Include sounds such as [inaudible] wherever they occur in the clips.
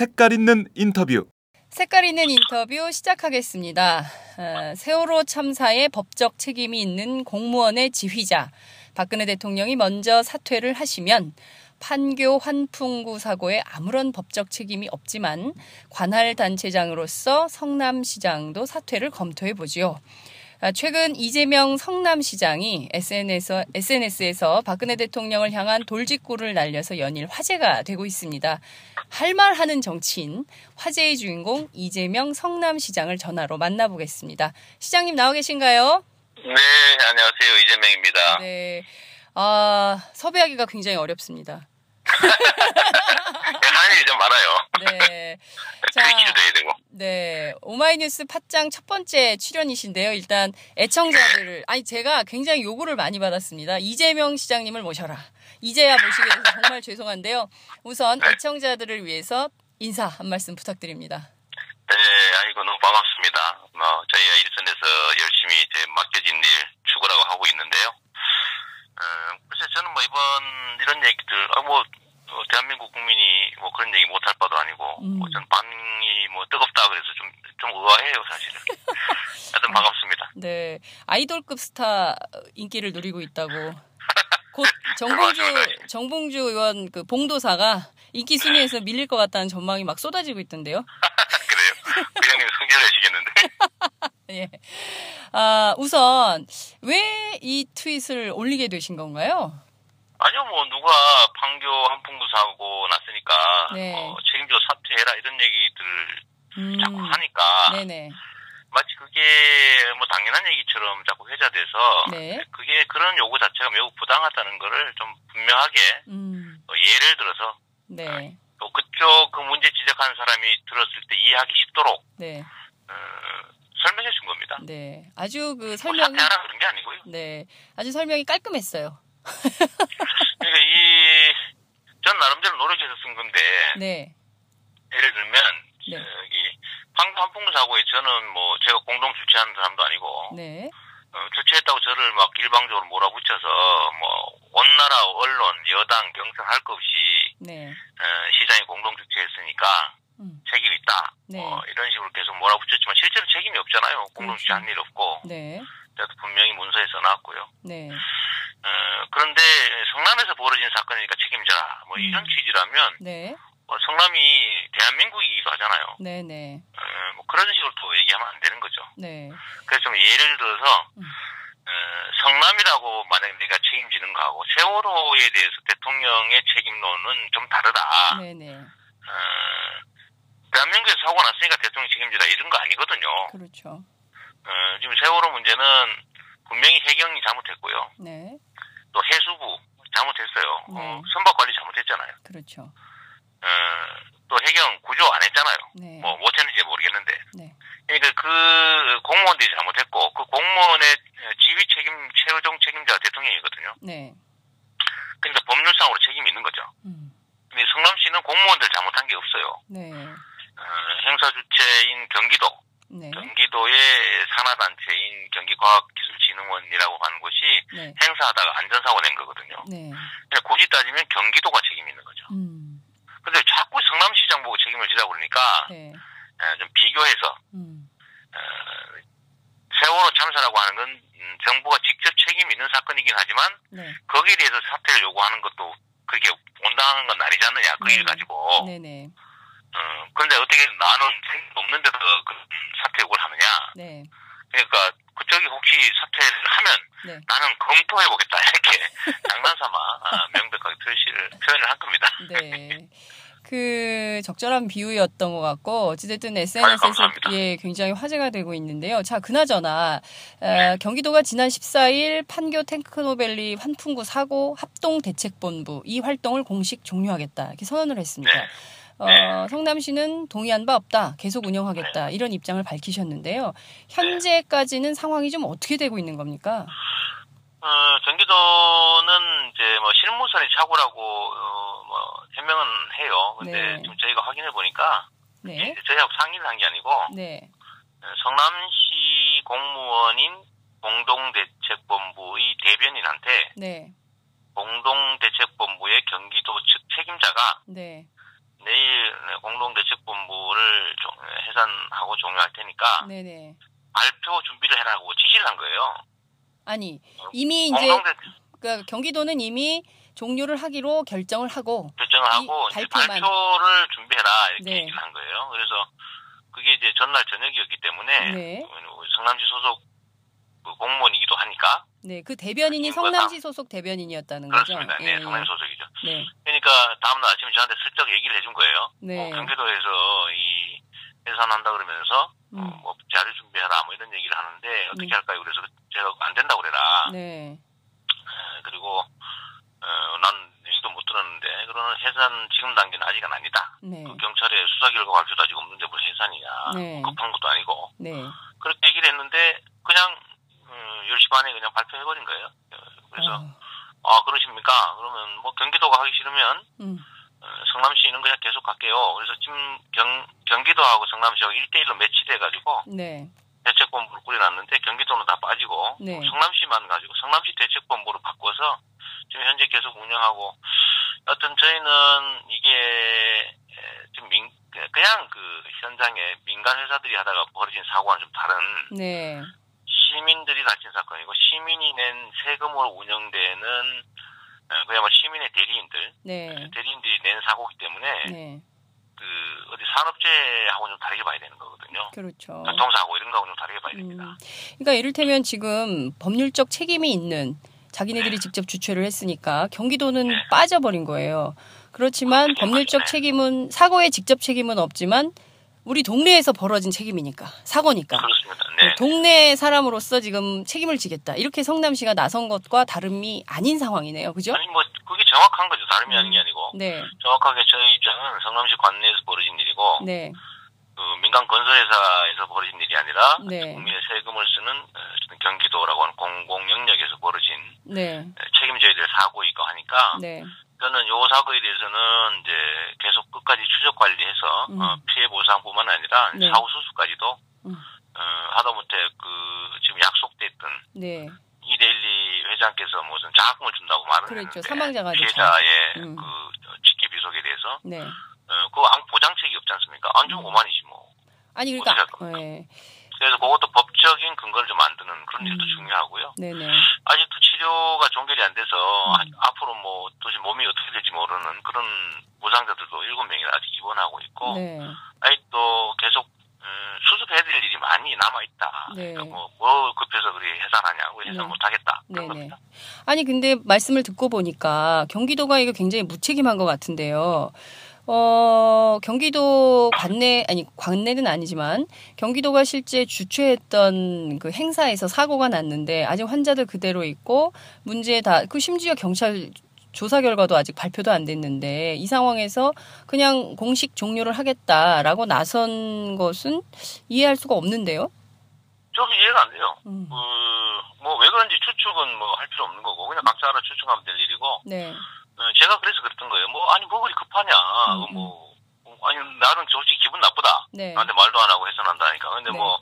색깔 있는 인터뷰 색깔 있는 인터뷰 시작하겠습니다. 어, 세월호 참사에 법적 책임이 있는 공무원의 지휘자 박근혜 대통령이 먼저 사퇴를 하시면 판교 환풍구 사고에 아무런 법적 책임이 없지만 관할 단체장으로서 성남시장도 사퇴를 검토해 보지요. 아, 최근 이재명 성남시장이 SNS에서, SNS에서 박근혜 대통령을 향한 돌직구를 날려서 연일 화제가 되고 있습니다. 할 말 하는 정치인, 화제의 주인공 이재명 성남시장을 전화로 만나보겠습니다. 시장님 나와 계신가요? 네, 안녕하세요. 이재명입니다. 네. 아, 섭외하기가 굉장히 어렵습니다. [laughs] 하는 일이 좀 많아요. 네. [laughs] 자, 트위치도 해야 되고. 네. 오마이뉴스 팟짱 첫 번째 출연이신데요. 일단 애청자들을, 아니, 제가 굉장히 요구를 많이 받았습니다. 이재명 시장님을 모셔라. 이제야 모시게 돼서 정말 죄송한데요. 우선 네. 애청자들을 위해서 인사 한 말씀 부탁드립니다. 네, 아이고, 너무 반갑습니다. 뭐, 저희가 일선에서 열심히 이제 맡겨진 일 추구라고 하고 있는데요. 어, 글쎄, 저는 뭐 이번 이런 얘기들, 아, 뭐, 어, 대한민국 국민이 뭐 그런 얘기 못할 바도 아니고, 음. 뭐, 전 반응이 뭐 뜨겁다 그래서 좀, 좀 의아해요, 사실은. [laughs] 하여튼 반갑습니다. 네. 아이돌급 스타 인기를 누리고 있다고. [laughs] 곧 정봉주. 정봉주 의원 그 봉도사가 인기 순위에서 밀릴 것 같다는 전망이 막 쏟아지고 있던데요. [laughs] 그래요. 부장님 성질 내시겠는데. 예. 아, 우선 왜 이 트윗을 올리게 되신 건가요? 아니요, 뭐, 누가 판교 한풍구 사고 났으니까, 네. 어, 책임져 사퇴해라, 이런 얘기들을 음. 자꾸 하니까, 네네. 마치 그게 뭐 당연한 얘기처럼 자꾸 회자돼서, 네. 그게 그런 요구 자체가 매우 부당하다는 거를 좀 분명하게, 음. 어, 예를 들어서, 네. 또 그쪽 그 문제 지적하는 사람이 들었을 때 이해하기 쉽도록, 네. 어, 설명해 준 겁니다. 네. 아주 그뭐 설명이 사퇴하라 그런 게 아니고요. 네. 아주 설명이 깔끔했어요. [laughs] 그러니까 이, 전 나름대로 노력해서 쓴 건데, 네. 예를 들면 네. 저기 판교 한풍구 사고에 저는 뭐 제가 공동 주최하는 사람도 아니고 네. 어, 주최했다고 저를 막 일방적으로 몰아붙여서 뭐 온 나라 언론 여당 경선 할 것 없이 네. 어, 시장이 공동 주최했으니까 음. 책임 있다 네. 뭐 이런 식으로 계속 몰아붙였지만 실제로 책임이 없잖아요 공동 그렇죠. 주최한 일 없고 네. 저도 분명히 문서에 써놨고요 네. 어, 그런데 성남에서 벌어진 사건이니까 책임져라 뭐 이런 음. 취지라면 네. 뭐 성남이 대한민국이기도 하잖아요 네. 네. 어, 뭐 그런 식으로 또 얘기하면 안 되는 거죠. 네. 그래서 좀 예를 들어서 음. 어, 성남이라고 만약에 내가 책임지는 거하고 세월호에 대해서 대통령의 책임론은 좀 다르다. 네. 네. 어, 대한민국에서 사고 났으니까 대통령 책임지다 이런 거 아니거든요. 그렇죠. 어, 지금 세월호 문제는 분명히 해경이 잘못했고요. 네. 또 해수부 잘못했어요. 네. 어, 선박 관리 잘못했잖아요. 그렇죠. 어, 또 해경 구조 안 했잖아요. 네. 뭐 못했는지 모르겠는데. 네. 그러니까 그 공무원들이 잘못했고 그 공무원의 지휘 책임 최종 책임자가 대통령이거든요. 네. 그러니까 법률상으로 책임이 있는 거죠. 음. 근데 성남시는 공무원들 잘못한 게 없어요. 네. 어, 행사 주체인 경기도, 네. 경기도의 산하단체인 경기과학 기술진흥원이라고 하는 곳이 네. 행사하다가 안전사고 낸 거거든요. 네. 그냥 굳이 따지면 경기도가 책임이 있는 거죠. 음. 근데 자꾸 성남시장 보고 책임을 지라고 그러니까 네. 어, 좀 비교해서 음. 어, 세월호 참사라고 하는 건 음, 정부가 직접 책임 있는 사건이긴 하지만 네. 거기에 대해서 사퇴를 요구하는 것도 그게 온당한 건 아니지 않느냐 그일 음. 가지고 네. 네. 어, 그런데 어떻게 나는 책임 없는데도 그 사퇴 요구를 하느냐 네. 그러니까 그쪽이 혹시 사퇴를 하면 네. 나는 검토해보겠다 이렇게 [laughs] 장난삼아 아, 명백하게 표시를 표현을 한 겁니다. 네. 그 적절한 비유였던 것 같고 어찌됐든 SNS에서. 예 굉장히 화제가 되고 있는데요. 자 그나저나 어, 경기도가 지난 14일 판교 탱크노밸리 환풍구 사고 합동 대책본부 이 활동을 공식 종료하겠다 이렇게 선언을 했습니다. 네. 어, 네. 성남시는 동의한 바 없다. 계속 운영하겠다. 이런 입장을 밝히셨는데요. 현재까지는 상황이 좀 어떻게 되고 있는 겁니까? 어, 경기도는 이제 뭐 실무선이 착오라고 어, 뭐 해명은 해요. 근데 네. 지금 저희가 확인해 보니까 네. 저희하고 상의를 한 게 아니고 네. 어, 성남시 공무원인 공동대책본부의 대변인한테 네. 공동대책본부의 경기도 측 책임자가 네. 내일 공동대책본부를 종- 해산하고 종료할 테니까 네, 네. 발표 준비를 해라고 지시를 한 거예요. 아니, 이미 이제 공동대 그러니까 경기도는 이미 종료를 하기로 결정을 하고 결정을 이 하고 발표만. 발표를 준비해라 이렇게 네. 얘기를 한 거예요. 그래서 그게 이제 전날 저녁이었기 때문에 네. 우리 성남시 소속 그 공무원이기도 하니까 네, 그 대변인이 성남시 소속 대변인이었다는 거죠. 그렇습니다. 네, 예, 성남시 소속이죠. 네. 그러니까 다음날 아침에 저한테 슬쩍 얘기를 해준 거예요. 네. 어, 경기도에서 이 해산한다 그러면서 음. 어, 뭐 자료 준비해라 뭐 이런 얘기를 하는데 어떻게 네. 할까요? 그래서 제가 안 된다고 그래라. 네. 에, 그리고 어, 난 얘기도 못 들었는데 그러는 해산 지금 단계는 아직은 아니다. 네. 그 경찰에 수사 결과 발표도 아직 없는데 뭘 해산이냐. 네. 급한 것도 아니고 네. 그렇게 얘기를 했는데 그냥 음, 10시 반에 그냥 발표해버린 거예요. 어, 그래서 어, 아 그러십니까? 그러면 뭐 경기도가 하기 싫으면 음. 어, 성남시는 그냥 계속 할게요. 그래서 지금 경, 경기도하고 성남시하고 1대1로 매치돼가지고 네. 대책본부를 꾸려놨는데 경기도는 다 빠지고 네. 성남시만 가지고 성남시 대책본부로 바꿔서 지금 현재 계속 운영하고 어떤 저희는 이게 에, 지금 민, 그냥 그 현장에 민간 회사들이 하다가 벌어진 사고와는 좀 다른 네. 시민들이 다친 사건이고 시민이 낸 세금으로 운영되는 어, 그야말로 시민의 대리인들 네. 대리인들이 낸 사고이기 때문에 네. 그 어디 산업재해하고는 좀 다르게 봐야 되는 거거든요. 그렇죠. 교통사고 이런 거하고는 좀 다르게 봐야 됩니다. 음. 그러니까 이를테면 지금 법률적 책임이 있는 자기네들이 직접 주최를 했으니까 경기도는 네. 빠져버린 거예요. 그렇지만 그렇게 법률적. 책임은 사고의 직접 책임은 없지만 우리 동네에서 벌어진 책임이니까 사고니까 그렇습니다. 네. 동네 사람으로서 지금 책임을 지겠다 이렇게 성남시가 나선 것과 다름이 아닌 상황이네요. 그죠? 아니 뭐 그게 정확한 거죠. 다름이 아닌 게 아니고 네, 정확하게 저희 입장은 성남시 관내에서 벌어진 일이고 네, 그 민간 건설회사에서 벌어진 일이 아니라 네. 국민의 세금을 쓰는 어, 경기도라고 하는 공공 영역에서 벌어진 네, 어, 책임져야 될 사고이고 하니까 네, 저는 요 사고에 대해서는 이제 계속 끝까지 추적 관리해서 음. 어, 피해 보상뿐만 아니라 네. 사후 수수까지도 음. 어, 하다못해 그 지금 약속됐던 네, 이데일리 회장께서 무슨 장학금을 준다고 말을 그랬죠. 했는데 사망자가 피해자의 음. 그 직계 비속에 대해서 네. 어, 그거 아무 보장책이 없지 않습니까? 안 주면 음. 5만이지 뭐. 아니 그러니까? 네, 그래서 그것도 법적인 근거를 좀 만드는 그런 일도 음. 중요하고요. 네, 네, 아직도 치료가 종결이 안 돼서 음. 아- 앞으로 뭐 도대체 몸이 어떻게 될지 모르는 그런 부상자들도 7명이나 아직 입원하고 있고 네. 아직도 계속 음, 수습해야 될 일이 많이 남아있다. 네. 그러니까 뭐, 뭐 급해서 그리 해산하냐고 해산 네. 못하겠다. 그런 네네. 겁니다. 아니 근데 말씀을 듣고 보니까 경기도가 이거 굉장히 무책임한 것 같은데요. 어, 경기도 관내 아니 관내는 아니지만 경기도가 실제 주최했던 그 행사에서 사고가 났는데 아직 환자들 그대로 있고 문제 다 그 심지어 경찰 조사 결과도 아직 발표도 안 됐는데 이 상황에서 그냥 공식 종료를 하겠다라고 나선 것은 이해할 수가 없는데요. 저도 이해가 안 돼요. 음. 그, 뭐, 왜 그런지 추측은 뭐 할 필요 없는 거고, 그냥 각자 알아 추측하면 될 일이고, 네. 어, 제가 그래서 그랬던 거예요. 뭐, 아니, 뭐 그리 급하냐. 음, 그 뭐, 어, 아니, 나는 솔직히 기분 나쁘다. 네. 나한테 말도 안 하고 해산한다니까. 근데 네. 뭐,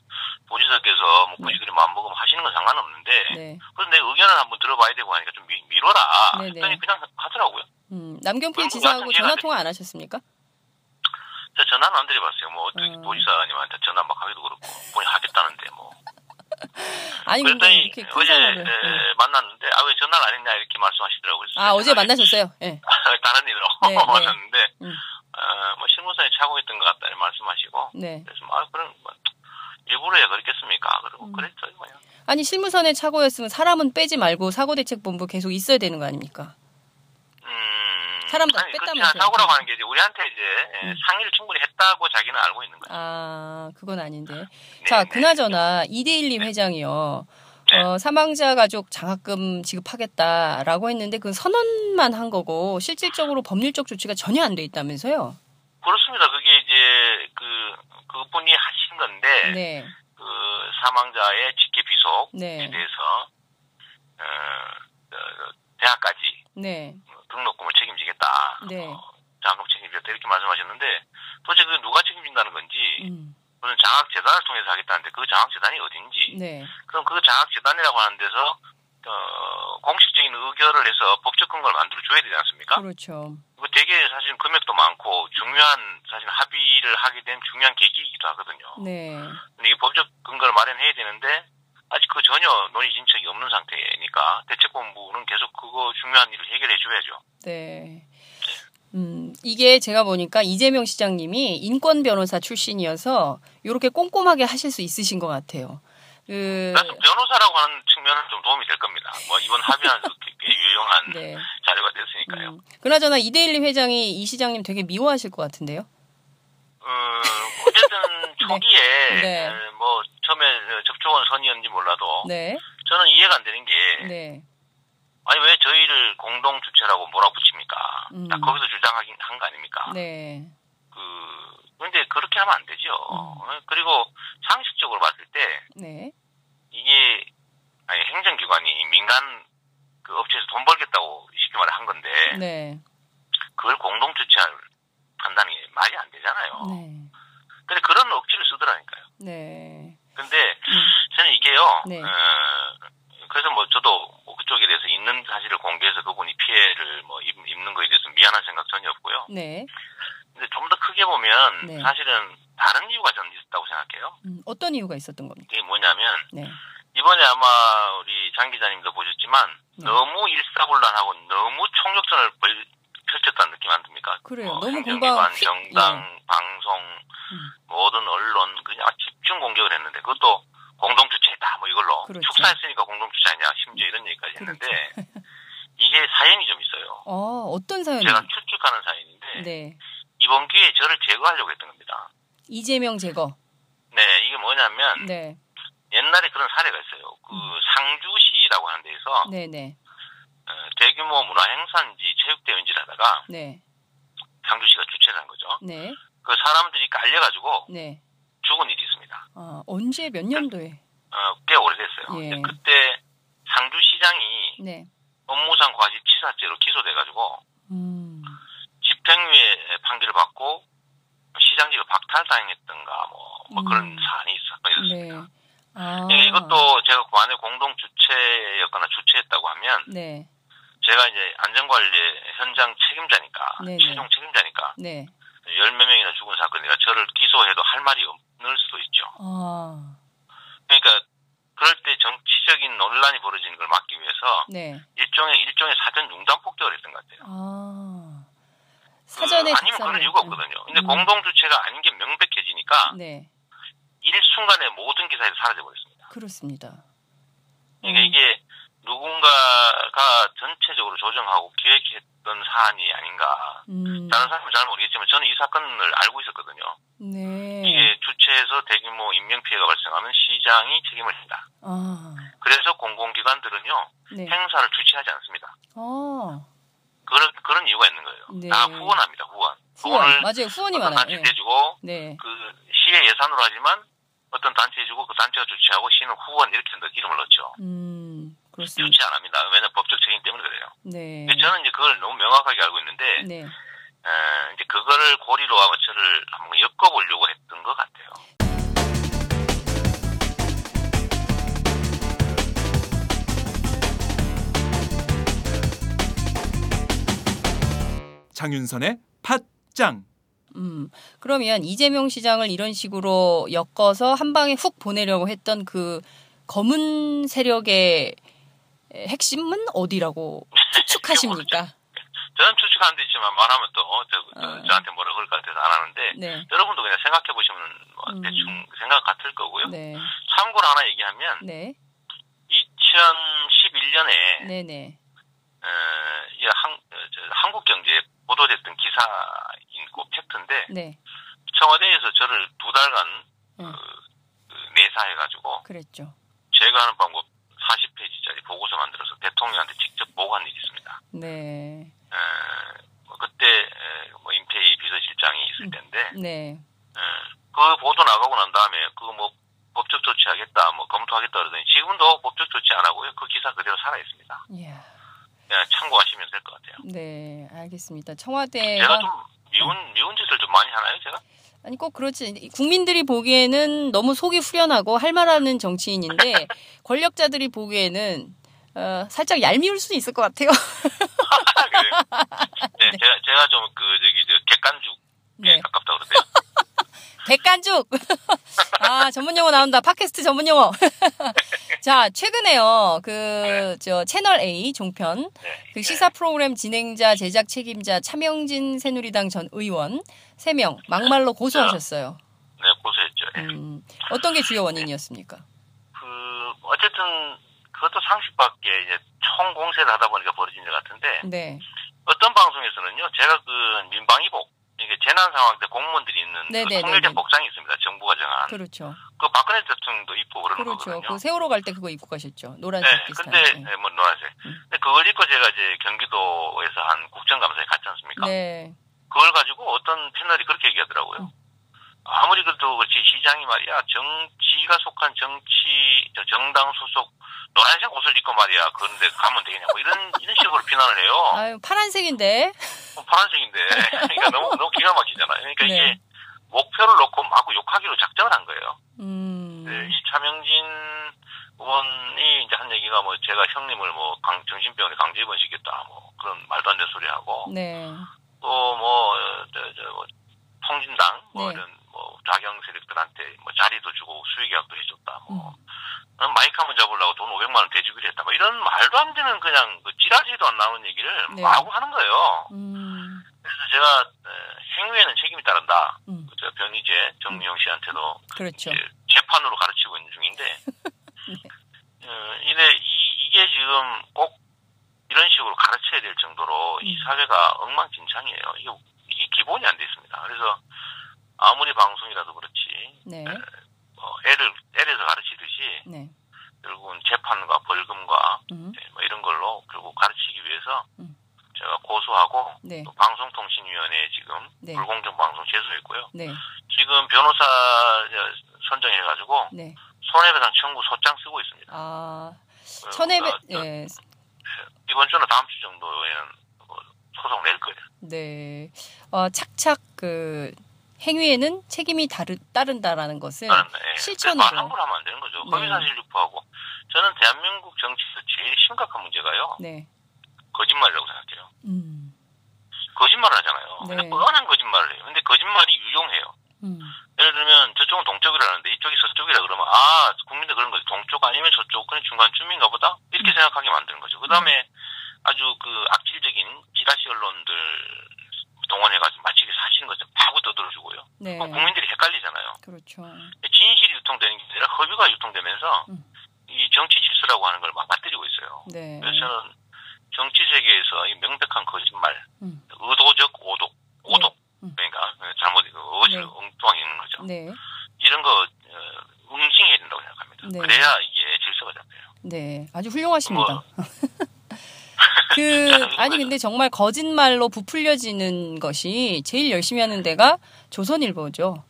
도지사께서 뭐 굳이 네. 그리 마음먹으면 하시는 건 상관없는데, 네. 그래서 내 의견을 한번 들어봐야 되고 하니까 좀 미, 미뤄라. 네, 네. 했더니 그냥 하더라고요. 음, 남경필 지사하고 전화 통화 안 하셨습니까? 저 전화는 안 드려봤어요. 뭐, 어떻게 음. 도지사님한테 전화 막 하기도 그렇고, 본인 하겠다는데 뭐. [laughs] 아니 그랬더니 어제 네. 만났는데, 아, 왜 전화를 안 했냐, 이렇게 말씀하시더라고요. 아 어제 만나셨어요? 예. [laughs] 다른 일로 네, 네. [laughs] 만났는데 음. 어, 뭐 실무선에 차고 있던 것 같다 말씀하시고 네. 그래서 뭐, 아 그런 뭐, 일부러 해 그랬겠습니까? 그리고 음. 그랬죠 그냥. 아니 실무선에 차고였으면 사람은 빼지 말고 사고대책본부 계속 있어야 되는 거 아닙니까? 음, 사람도 뺐다면서요. 사고라고 하는 게 이제 우리한테 이제 예, 음. 충분히 했다고 자기는 알고 있는 거죠. 아 그건 아닌데. 네, 자 네. 그나저나 이대일님 회장이요. 네. 어, 사망자 가족 장학금 지급하겠다라고 했는데 그 선언만 한 거고 실질적으로 법률적 조치가 전혀 안 돼 있다면서요? 그렇습니다. 그게 이제 그 그분이 하신 건데 네. 그 사망자의 직계 비속에 네. 대해서 어, 어, 대학까지 네. 등록금을 책임지겠다. 네. 어, 장학금 책임지겠다 이렇게 말씀하셨는데 도대체 그 누가 책임진다는 건지 음. 무슨 장학재단을 통해서 하겠다는데 그 장학재단이 어딘지 네. 그럼 그 장학재단이라고 하는 데서 어, 공식적인 의결을 해서 법적 근거를 만들어 줘야 되지 않습니까? 그렇죠. 그 되게 사실 금액도 많고 중요한 사실 합의를 하게 된 중요한 계기이기도 하거든요. 네. 근데 이 법적 근거를 마련해야 되는데 아직 그 전혀 논의 진척이 없는 상태니까 대책본부는 계속 그거 중요한 일을 해결해 줘야죠. 네. 음, 이게 제가 보니까 이재명 시장님이 인권 변호사 출신이어서 이렇게 꼼꼼하게 하실 수 있으신 것 같아요. 그, 변호사라고 하는 측면은 좀 도움이 될 겁니다. 뭐 이번 합의안에서 꽤 [laughs] 유용한 네. 자료가 됐으니까요. 음, 그나저나 이데일리 회장이 이 시장님 되게 미워하실 것 같은데요. 어, 어쨌든 [laughs] 초기에 네. 에, 뭐 처음에 접촉은 선이었는지 몰라도 네. 저는 이해가 안 되는 게 네. 아니 왜 저희를 공동 주체라고 몰아붙입니까? 음. 딱 거기서 주장하긴 한 거 아닙니까? 네. 그 근데 그렇게 하면 안 되죠. 음. 어, 그리고 상식적으로 봤을 때 네. 이게 아니 행정기관이 민간 그 업체에서 돈 벌겠다고 쉽게 말해 한 건데 네. 그걸 공동 주체할 판단이 말이 안 되잖아요. 네. 근데 그런 억지를 쓰더라니까요. 네. 근데 음. 저는 이게요. 네. 어, 그래서 뭐 저도 있는 사실을 공개해서 그분이 피해를 뭐 입, 입는 거에 대해서 미안한 생각 전혀 없고요. 네. 근데 좀 더 크게 보면 네. 사실은 다른 이유가 저는 있었다고 생각해요. 음, 어떤 이유가 있었던 겁니까? 이게 뭐냐면 네. 이번에 아마 우리 장 기자님도 보셨지만 네. 너무 일사불란하고 너무 총력전을 벌- 펼쳤다는 느낌 안 듭니까? 그래요. 뭐 너무 공방 휙- 정당, 방송, 음. 모든 언론 그냥 집중 공격을 했는데 그것도 공동 주체다 뭐 이걸로 그렇죠. 축사했으니까 공동 주체 아니야 심지어 이런 얘기까지 했는데 이게 사연이 좀 있어요. 어, 어떤 사연이? 제가 추측하는 사연인데 네. 이번 기회에 저를 제거하려고 했던 겁니다. 이재명 제거. 네 이게 뭐냐면 네. 옛날에 그런 사례가 있어요. 그 상주시라고 하는 데에서 네, 네. 어, 대규모 문화 행사인지 체육대회인지를 하다가 네. 상주시가 주최를 한 거죠. 네. 그 사람들이 깔려가지고 네. 죽은 일이 있습니다. 아, 언제 몇 년도에? 어, 꽤 오래됐어요. 예. 그때 상주시장이 네. 업무상 과실치사죄로 기소돼가지고 음. 집행유예 판결을 받고 시장직을 박탈당했던가 뭐, 뭐 그런 음. 사안이 있었거든요. 네. 아. 그러니까 이것도 제가 그 안에 공동 주체였거나 주체했다고 하면 네. 제가 이제 안전관리 현장 책임자니까 네네. 최종 책임자니까 네. 열몇 명이나 죽은 사건이라 저를 기소해도 할 말이 없을 수도 있죠. 아. 그러니까 그럴 때 정치적인 논란이 벌어지는 걸 막기 위해서 네. 일종의 일종의 사전 융단 폭격을 했던 것 같아요. 아. 그 사전에 아니면 그럴 작성을- 이유가 없거든요. 근데 음. 공동 주체가 아닌 게 명백해지니까 네. 일순간에 모든 기사에서 사라져 버렸습니다. 그렇습니다. 그러니까 음. 이게 누군가가 전체적으로 조정하고 기획했던 사안이 아닌가. 음. 다른 사람은 잘 모르겠지만 저는 이 사건을 알고 있었거든요. 네. 이게 주체에서 대규모 인명 피해가 발생하면 시장이 책임을 진다. 아. 그래서 공공기관들은요 네. 행사를 주최하지 않습니다. 아. 그런 그런 이유가 있는 거예요. 네. 다 후원합니다. 후원. 후원. 맞아요. 후원이 많아요. 단체 네. 해주고 네. 그 시의 예산으로 하지만 어떤 단체 해주고 그 단체가 주최하고 시는 후원 이렇게 넣- 이름을 넣죠. 음. 그렇습니다. 주최 안 합니다. 왜냐면 법적 책임 때문에 그래요. 네. 근데 저는 이제 그걸 너무 명확하게 알고 있는데 네. 에, 이제 그거를 고리로 아마 저를 한번 엮어보려고 했던 것 같아요. 장윤선의 팟짱 음. 그러면 이재명 시장을 이런 식으로 엮어서 한 방에 훅 보내려고 했던 그 검은 세력의 핵심은 어디라고 추측하십니까? 저는 추측하는 데 있지만 말하면 또 어, 저, 저, 어. 저한테 뭐라 그럴 것 같아서 안 하는데 네. 여러분도 그냥 생각해 보시면 뭐 음. 대충 생각 같을 거고요. 네. 참고로 하나 얘기하면 네. 2011년에 네네. 어, 이 한, 어, 저, 한국 경제에 보도됐던 기사인 그 팩트인데 네. 청와대에서 저를 두 달간 응. 그 내사해가지고 그랬죠. 제가 하는 방법 40페이지짜리 보고서 만들어서 대통령한테 직접 보고한 일이 있습니다. 네. 에, 뭐 그때 에, 뭐 임태희 비서실장이 있을 음. 있는데 네. 예, 그 보도 나가고 난 다음에 그 뭐 법적 조치하겠다, 뭐 검토하겠다 그러더니 지금도 법적 조치 안 하고요. 그 기사 그대로 살아 있습니다. 이 야. 그냥 참고하시면 될 것 같아요. 네, 알겠습니다. 제가 청와대가 좀 미운 미운 짓을 좀 많이 하나요, 제가? 아니 꼭 그렇지 국민들이 보기에는 너무 속이 후련하고 할 말하는 정치인인데 [laughs] 권력자들이 보기에는 어, 살짝 얄미울 수도 있을 것 같아요. [laughs] 그래요? [laughs] 네, 제가 제가 좀 그 저기 저 객관죽에 네. 가깝다 그러세요. 백간죽. [laughs] 아 전문 용어 나온다. 팟캐스트 전문 용어. [laughs] 자 최근에요 그저 채널 A 종편 네. 그 시사 프로그램 진행자 제작 책임자 차명진 새누리당 전 의원 3명 막말로 고소하셨어요. 네, 고소했죠. 예. 음, 어떤 게 주요 원인이었습니까? 그 어쨌든 그것도 상식 밖에 이제 총 공세를 하다 보니까 벌어진 일 같은데 네. 어떤 방송에서는요, 제가 그 민방위복 이게 재난 상황 때 공무원들이 있는 그 네네네네. 통일된 복장이 있습니다. 정부가 정한 그, 그렇죠. 박근혜 대통령도 입고 그러는 그렇죠. 거거든요. 그 세월호 갈 때 그거 입고 가셨죠. 노란색 네, 비슷한. 근데 네. 네, 뭐 노란색. 음. 근데 그걸 입고 제가 이제 경기도에서 한 국정감사에 갔지 않습니까? 네. 그걸 가지고 어떤 패널이 그렇게 얘기하더라고요. 음. 아무리 그래도 그렇지 시장이 말이야 정치가 속한 정치 저 정당 소속 노란색 옷을 입고 말이야 그런데 가면 되겠냐고 이런 이런 식으로 비난을 해요. 아유 파란색인데. 어, 파란색인데 그러니까 [laughs] 너무 너무 기가 막히잖아요. 그러니까 네. 이게 목표를 놓고 마구 욕하기로 작정을 한 거예요. 음. 네, 이 차명진 의원이 이제 한 얘기가 뭐 제가 형님을 뭐 강, 정신병원에 강제 입원시켰다 뭐 그런 말도 안 되는 소리 하고 네. 또뭐 저 저 뭐 통진당 뭐 네. 이런 뭐 자경 세력들한테 뭐 자리도 주고 수익계약도 해줬다 뭐 음. 마이크 한번 잡으려고 돈 500만 원 대주기로 했다 뭐 이런 말도 안 되는 그냥 그 찌라시도 안 나오는 얘기를 네. 마구 하는 거예요. 음. 그래서 제가 에, 행위에는 책임이 따른다. 음. 저 변희재 정미영 씨한테도 그렇죠. 재판으로 가르치고 있는 중인데 [laughs] 어, 이래 이, 이게 지금 꼭 이런 식으로 가르쳐야 될 정도로 이 음. 사회가 엉망진창이에요. 이게, 이게 기본이 안 돼 있습니다. 그래서 아무리 방송이라도 그렇지 네. 뭐 애를 애에서 가르치듯이 네. 결국은 재판과 벌금과 음. 예, 뭐 이런 걸로 결국 가르치기 위해서 음. 제가 고소하고 네. 또 방송통신위원회에 지금 네. 불공정 방송 제소했고요. 네. 지금 변호사 저, 선정해가지고 네. 손해배상 청구 소장 쓰고 있습니다. 아, 어, 저, 예. 이번 주나 다음 주 정도에는 뭐 소송 낼 거예요. 네. 어, 착착 그 행위에는 책임이 다르, 따른다라는 것을 나는, 예. 실천으로. 말 함부로 하면 안 되는 거죠. 네. 허위사실 유포하고 저는 대한민국 정치에서 제일 심각한 문제가요. 네. 거짓말이라고 생각해요. 음. 거짓말을 하잖아요. 네. 근데 뻔한 거짓말을 해요. 근데 거짓말이 유용해요. 음. 예를 들면 저쪽은 동쪽이라는데 이쪽이 서쪽이라 그러면 아 국민들 그런 거지 동쪽 아니면 저쪽 그냥 중간쯤인가 보다 이렇게 생각하게 만드는 거죠. 그 다음에 아주 그 악질적인 지라시 언론들 동원해가지고 마치 사실인 것처럼 파고 떠들어주고요. 네. 그럼 국민들이 헷갈리잖아요. 그렇죠. 진실이 유통되는 게 아니라 허위가 유통되면서 음. 이 정치 질서라고 하는 걸 망가뜨리고 있어요. 네. 그래서 저는 정치 세계에서 이 명백한 거짓말, 음. 의도적 오독, 오독 음. 그러니까 잘못 그 어실 네. 엉뚱하게 있는 거죠. 네. 이런 거 어, 응징해야 된다고 생각합니다. 네. 그래야 이게 질서가 잡혀요. 네. 아주 훌륭하십니다. 뭐. [laughs] [laughs] 그 아니 근데 정말 거짓말로 부풀려지는 것이 제일 열심히 하는 데가 조선일보죠.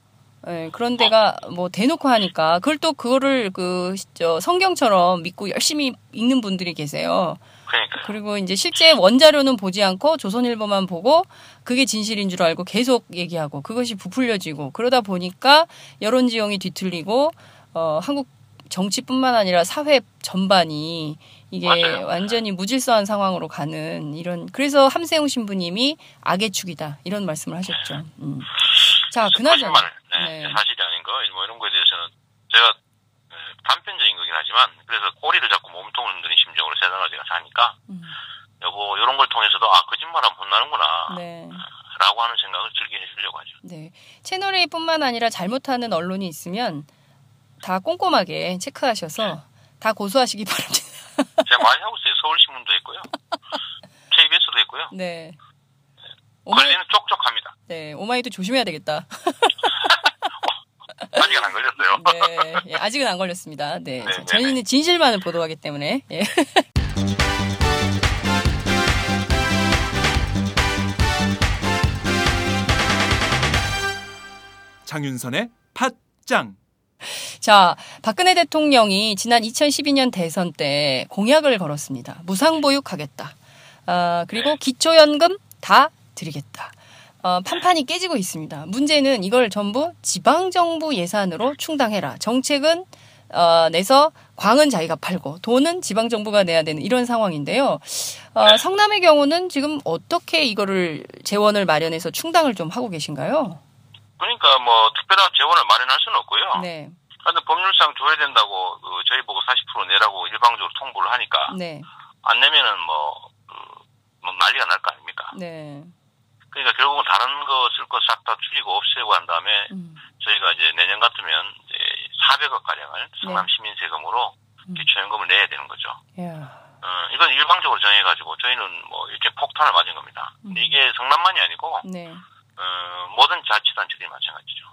예, 그런 데가 뭐 대놓고 하니까 그걸 또 그거를 그 저 성경처럼 믿고 열심히 읽는 분들이 계세요. 그러니까 그리고 이제 실제 원자료는 보지 않고 조선일보만 보고 그게 진실인 줄 알고 계속 얘기하고 그것이 부풀려지고 그러다 보니까 여론 지형이 뒤틀리고 어 한국 정치뿐만 아니라 사회 전반이 이게 맞아요. 완전히 무질서한 상황으로 가는 이런 그래서 함세웅 신부님이 악의 축이다 이런 말씀을 하셨죠. 음. 자 그나저나 거짓말, 네, 네. 사실이 아닌 거, 뭐 이런 거에 대해서는 제가 어, 단편적인 거긴 하지만 그래서 꼬리를 잡고 몸통을 흔드는 심정으로 세상을 제가 사니까 음. 여보 이런 걸 통해서도 아 거짓말하면 혼나는구나 네. 라고 하는 생각을 들게 해주려고 하죠. 네. 채널 A뿐만 아니라 잘못하는 언론이 있으면 다 꼼꼼하게 체크하셔서 다 고소하시기 [laughs] 바랍니다. 제가 많이 하고 있어요. 서울신문도 했고요. [laughs] KBS도 했고요. 네. 오마이, 걸리는 쪽쪽합니다. 네, 오마이도 조심해야 되겠다. [laughs] 아직은 안 걸렸어요. 네, 예, 아직은 안 걸렸습니다. 네, 네, 네, 저희는 진실만을 보도하기 때문에. 예. [laughs] 장윤선의 팟짱. 자, 박근혜 대통령이 지난 2012년 대선 때 공약을 걸었습니다. 무상보육하겠다. 아, 그리고 기초연금 다 드리겠다. 어, 판판이 깨지고 있습니다. 문제는 이걸 전부 지방정부 예산으로 충당해라. 정책은 어, 내서 광은 자기가 팔고 돈은 지방정부가 내야 되는 이런 상황인데요. 어, 성남의 경우는 지금 어떻게 이거를 재원을 마련해서 충당을 좀 하고 계신가요? 그러니까 뭐 특별한 재원을 마련할 수는 없고요. 네, 그런데 법률상 줘야 된다고 그 저희 보고 40% 내라고 일방적으로 통보를 하니까 네, 안 내면은 뭐, 그, 뭐 난리가 날 거 아닙니까? 네. 그러니까 결국은 다른 거 쓸 거 싹 다 줄이고 없애고 한 다음에 음, 저희가 이제 내년 같으면 이제 400억 가량을 성남 시민 세금으로 음. 기초연금을 내야 되는 거죠. 야, 어, 이건 일방적으로 정해가지고 저희는 뭐 이렇게 폭탄을 맞은 겁니다. 근데 이게 성남만이 아니고 네. 어, 모든 자치단체들이 마찬가지죠.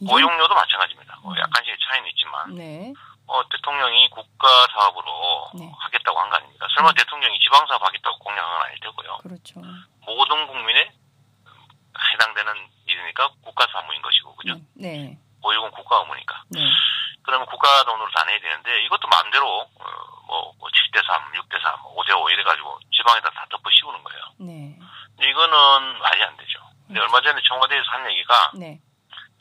이런- 고용료도 마찬가지입니다. 뭐 음. 약간씩의 차이는 있지만 네, 어, 대통령이 국가 사업으로 네. 하겠다고 한 거 아닙니까? 설마 음. 대통령이 지방 사업 하겠다고 공약한 건 아닐 테고요. 그렇죠. 모든 국민에 해당되는 일이니까 국가 사무인 것이고 그죠? 네, 네, 보육은 국가 의무니까. 네. 그러면 국가 돈으로 다 내야 되는데 이것도 마음대로 어, 뭐, 뭐 7대 3, 6대 3, 5대 5 이래 가지고 지방에다 다 덮어 씌우는 거예요. 네, 이거는 말이 안 되죠. 근데 얼마 전에 청와대에서 한 얘기가 네,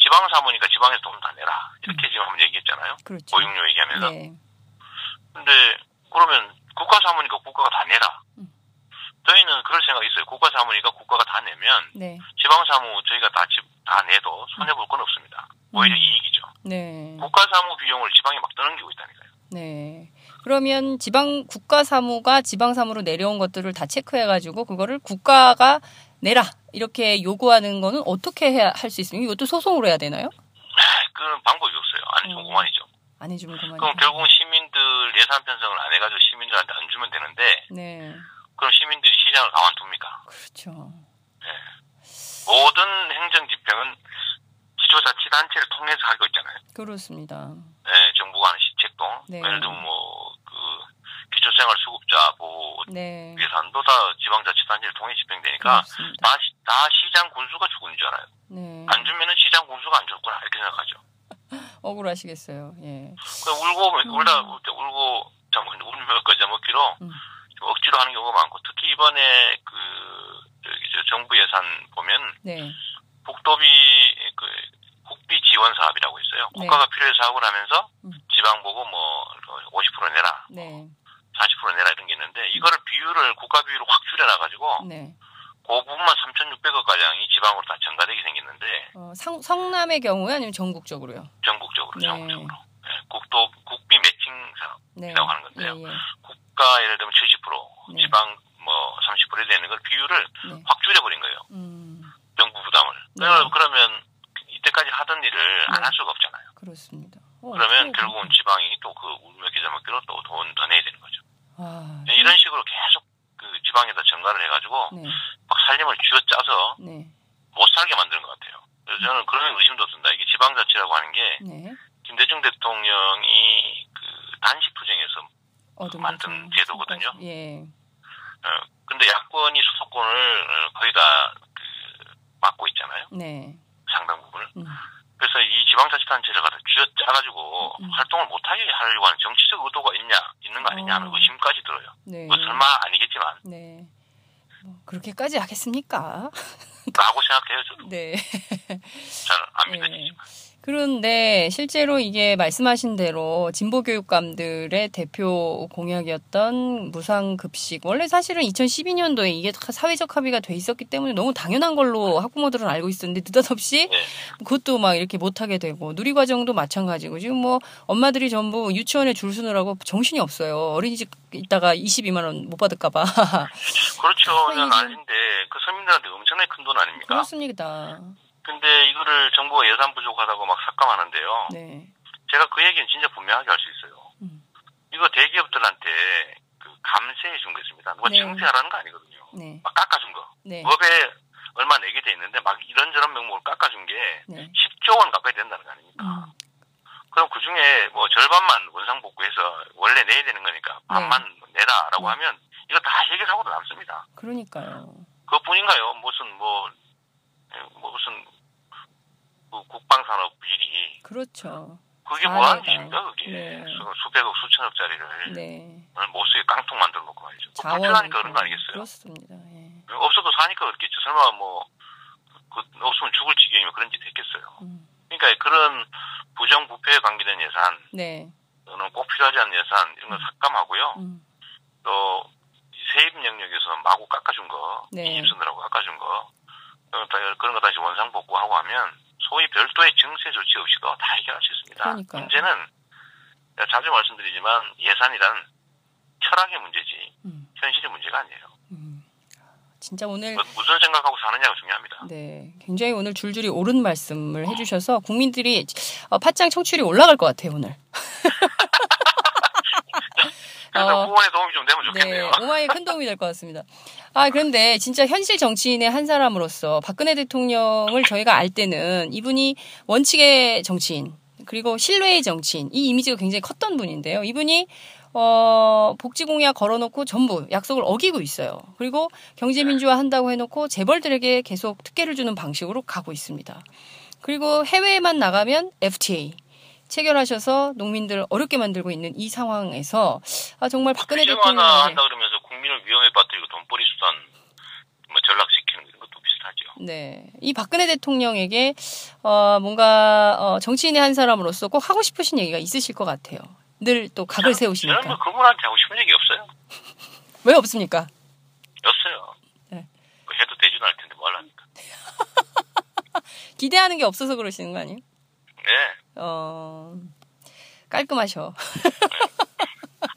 지방 사무니까 지방에서 돈 다 내라 이렇게 지금 한번 얘기했잖아요. 그렇죠. 보육료 얘기하면서. 네, 근데 그러면 국가 사무니까 국가가 다 내라. 음. 저희는 그럴 생각이 있어요. 국가 사무니까 국가가 다 내면 네, 지방 사무 저희가 다, 집, 다 내도 손해 볼 건 없습니다. 오히려 음. 이익이죠. 네, 국가 사무 비용을 지방에 막 떠넘기고 있다니까요. 네. 그러면 지방 국가 사무가 지방 사무로 내려온 것들을 다 체크해 가지고 그거를 국가가 내라 이렇게 요구하는 거는 어떻게 해야 할 수 있습니까? 이것도 소송으로 해야 되나요? [laughs] 그런 방법이 없어요. 안 해주면 음. 그만이죠. 안 해주면 그만. 그럼 결국은 시민들 예산 편성을 안 해가지고 시민들한테 안 주면 되는데 네, 그럼 시민들이 시장을 가만 둡니까? 그렇죠. 모든 행정 집행은 기초자치단체를 통해서 하고 있잖아요. 그렇습니다. 네, 정부가 하는 시책도 네. 예를 들면 뭐 그 기초생활 수급자 보호 네, 예산도 다 지방자치단체를 통해 집행되니까 그렇습니다. 다, 시- 다 시장 군수가 죽은 줄 알아요. 네, 안 주면은 시장 군수가 안 줬구나 이렇게 생각하죠. [laughs] 억울하시겠어요. 예. 그 울고 울다 울때 울고 참 울며 거저 먹기로 음. 좀 억지로 하는 경우가 많고 특히 이번에 그 저기 저 정부 예산 보면 네, 국도비 그 국비 지원 사업이라고 있어요. 네. 국가가 필요해 사업을 하면서 음. 지방 보고 뭐 50% 내라, 네, 40% 내라 이런 게 있는데 이거를 비율을 국가 비율을 확 줄여놔 가지고 네. 그 부분만 3,600억 가량이 지방으로 다 전가되게 생겼는데 어, 성, 성남의 경우에 아니면 전국적으로요? 전국적으로 네. 전국적으로 네, 국도 국비 매칭 사업 네. 이라고 하는 건데요. 예, 예. 국가 예를 들면 70% 네. 지방 뭐 30% 되는 걸 비율을 네. 확 줄여버린 거예요. 음, 정부 부담을. 네. 그러면- 이때까지 하던 일을 안 네. 할 수가 없잖아요. 그렇습니다. 어, 그러면 결국은 지방이 또 그 울며 기자 먹기로 또 돈 더 내야 되는 거죠. 아, 네, 이런 식으로 계속 그 지방에다 전가를 해가지고 네, 막 살림을 쥐어짜서 네, 못 살게 만드는 것 같아요. 그래서 저는 그런 의심도 든다. 이게 지방자치라고 하는 게 네. 김대중 대통령이 그 단식 투쟁에서 어둠 만든 제도거든요. 예, 어, 근데 야권이 수도권을 어, 거기다 그 맡고 있잖아요. 네. 상당 부분을. 음, 그래서 이 지방자치단체를 갖다 쥐어짜가지고 음. 활동을 못하게 하려고 하는 정치적 의도가 있냐, 있는 거 아니냐 하는 어. 의심까지 들어요. 네. 뭐 설마 아니겠지만, 네. 뭐 그렇게까지 하겠습니까? 라고 생각해요, 저도. 네. 잘안 네. 믿어지지만. 그런데 실제로 이게 말씀하신 대로 진보 교육감들의 대표 공약이었던 무상급식. 원래 사실은 2012년도에 이게 다 사회적 합의가 돼 있었기 때문에 너무 당연한 걸로 학부모들은 알고 있었는데 느닷없이 네. 그것도 막 이렇게 못하게 되고 누리과정도 마찬가지고 지금 뭐 엄마들이 전부 유치원에 줄 서느라고 정신이 없어요. 어린이집 있다가 22만 원 못 받을까봐. 그렇죠. [laughs] 이게- 아닌데, 그 서민들한테 엄청나게 큰 돈 아닙니까? 그렇습니다. 근데 이거를 정부가 예산 부족하다고 막 삭감하는데요. 네. 제가 그 얘기는 진짜 분명하게 할 수 있어요. 음. 이거 대기업들한테 그 감세해 준 거 있습니다. 누가 네. 증세하라는 거 아니거든요. 네. 막 깎아준 거. 네. 법에 얼마 내게 돼 있는데 막 이런저런 명목을 깎아준 게 네. 10조 원 가까이 된다는 거 아닙니까? 음. 그럼 그 중에 뭐 절반만 원상복구해서 원래 내야 되는 거니까 반만 내라라고 네. 하면 이거 다 해결하고도 남습니다. 그러니까요. 그것뿐인가요? 무슨 뭐, 예, 뭐 무슨 그 국방산업 비리 그렇죠. 그게 뭐 하는 사례가. 짓입니까 그게 네. 수, 수백억 수천억짜리를 네. 못쓰게 깡통 만들어 놓고 말이죠 그 자원 불편하니까 그런 거 아니겠어요 그렇습니다. 예. 없어도 사니까 그렇겠죠 설마 뭐 그, 없으면 죽을 지경이면 그런 짓 했겠어요 음. 그러니까 그런 부정부패에 관계된 예산 네. 또는 꼭 필요하지 않은 예산 이런 건 삭감하고요 음. 또 세입 영역에서 마구 깎아준 거, 네. 이집 쓰느라고 깎아준 거- 그런 거 다시 원상 복구하고 하면 소위 별도의 증세 조치 없이도 다 해결할 수 있습니다. 그러니까요. 문제는 자주 말씀드리지만 예산이란 철학의 문제지 음. 현실의 문제가 아니에요. 음. 진짜 오늘 뭐- 무슨 생각하고 사느냐가 중요합니다. 네, 굉장히 오늘 줄줄이 옳은 말씀을 해주셔서 국민들이 어, 팟짱 청취율이 올라갈 것 같아요 오늘. [laughs] 그래서 어, 후원에 도움이 좀 되면 네, 좋겠네요. 오마이 큰 도움이 될 것 같습니다. 아, 그런데 진짜 현실 정치인의 한 사람으로서 박근혜 대통령을 저희가 알 때는 이분이 원칙의 정치인, 그리고 신뢰의 정치인, 이 이미지가 굉장히 컸던 분인데요. 이분이 어, 복지 공약 걸어놓고 전부 약속을 어기고 있어요. 그리고 경제 민주화 한다고 해놓고 재벌들에게 계속 특혜를 주는 방식으로 가고 있습니다. 그리고 해외에만 나가면 FTA 체결하셔서 농민들 어렵게 만들고 있는 이 상황에서 아, 정말 박근혜 규정 대통령 하나 한다 그러면서 국민을 위험에 빠뜨리고 돈벌이 수단 뭐 전락시키는 것도 비슷하죠. 네. 이 박근혜 대통령에게, 어, 뭔가, 어, 정치인의 한 사람으로서 꼭 하고 싶으신 얘기가 있으실 것 같아요. 늘 또 각을 저는 뭐 세우시니까. 그분한테 하고 싶은 얘기 없어요. 왜 없습니까? 없어요. 네. 그 해도 되지도 않을 텐데 뭐 하려니까. [laughs] 기대하는 게 없어서 그러시는 거 아니에요? 네. 어, 깔끔하셔. [laughs]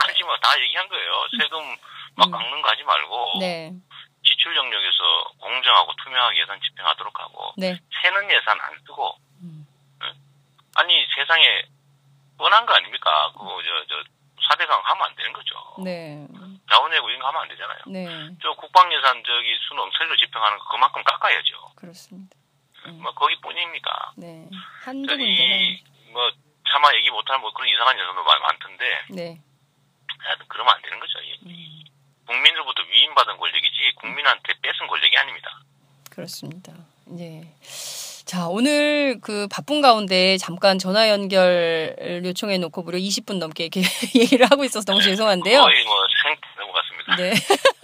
하지 마. 다 얘기한 거예요. 세금 막 음. 깎는 거 하지 말고 네. 지출 영역에서 공정하고 투명하게 예산 집행하도록 하고 네. 새는 예산 안 쓰고 음. 응? 아니 세상에 뻔한 거 아닙니까? 그거 저 저 사대강 하면 안 되는 거죠. 네. 자원외고 이런 거 하면 안 되잖아요. 네. 저 국방 예산 저기 순엄세로 집행하는 거 그만큼 깎아야죠. 그렇습니다. 음. 뭐 거기뿐입니까? 네. 한두 저기 군데는. 뭐 차마 얘기 못할 뭐 그런 이상한 예산도 많- 많던데 네. 하여튼 그러면 안 되는 거죠. 이- 음, 국민으로부터 위임받은 권력이지 국민한테 뺏은 권력이 아닙니다. 그렇습니다. 네. 자, 오늘 그 바쁜 가운데 잠깐 전화 연결 요청해 놓고 무려 20분 넘게 이렇게 [laughs] 얘기를 하고 있어서 너무 죄송한데요. 거의 뭐 생태 넘어갔습니다. 네. [laughs]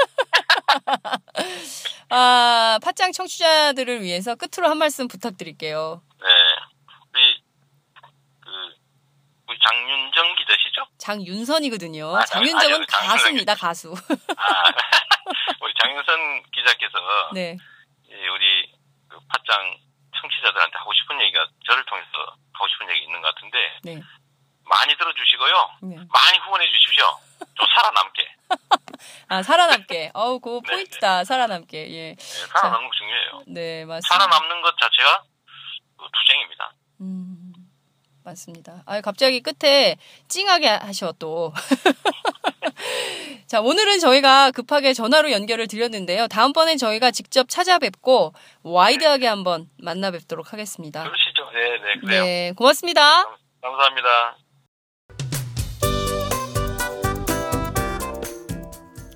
아, 팟짱 청취자들을 위해서 끝으로 한 말씀 부탁드릴게요. 네. 우리 그 우리 장윤정 기자시죠? 장윤선이거든요. 아, 장윤정은 장윤선 가수입니다, 가수. 아, [laughs] 우리 장윤선 기자께서 네. 이 우리 그 팟짱 청취자들한테 하고 싶은 얘기가 저를 통해서 하고 싶은 얘기 있는 것 같은데 네. 많이 들어주시고요. 네. 많이 후원해 주십시오. 좀 살아남게. [laughs] 아, 살아남게. 어우, 네, 포인트다. 살아남게. 예. 네, 살아남는 거 중요해요. 네, 맞습니다. 살아남는 것 자체가 그 투쟁입니다. 음, 맞습니다. 아, 갑자기 끝에 찡하게 하셔 또. [laughs] 자, 오늘은 저희가 급하게 전화로 연결을 드렸는데요. 다음번엔 저희가 직접 찾아뵙고 wide하게 한번 만나 뵙도록 하겠습니다. 그러시죠. 네, 네, 그래요. 네, 고맙습니다. 감사합니다.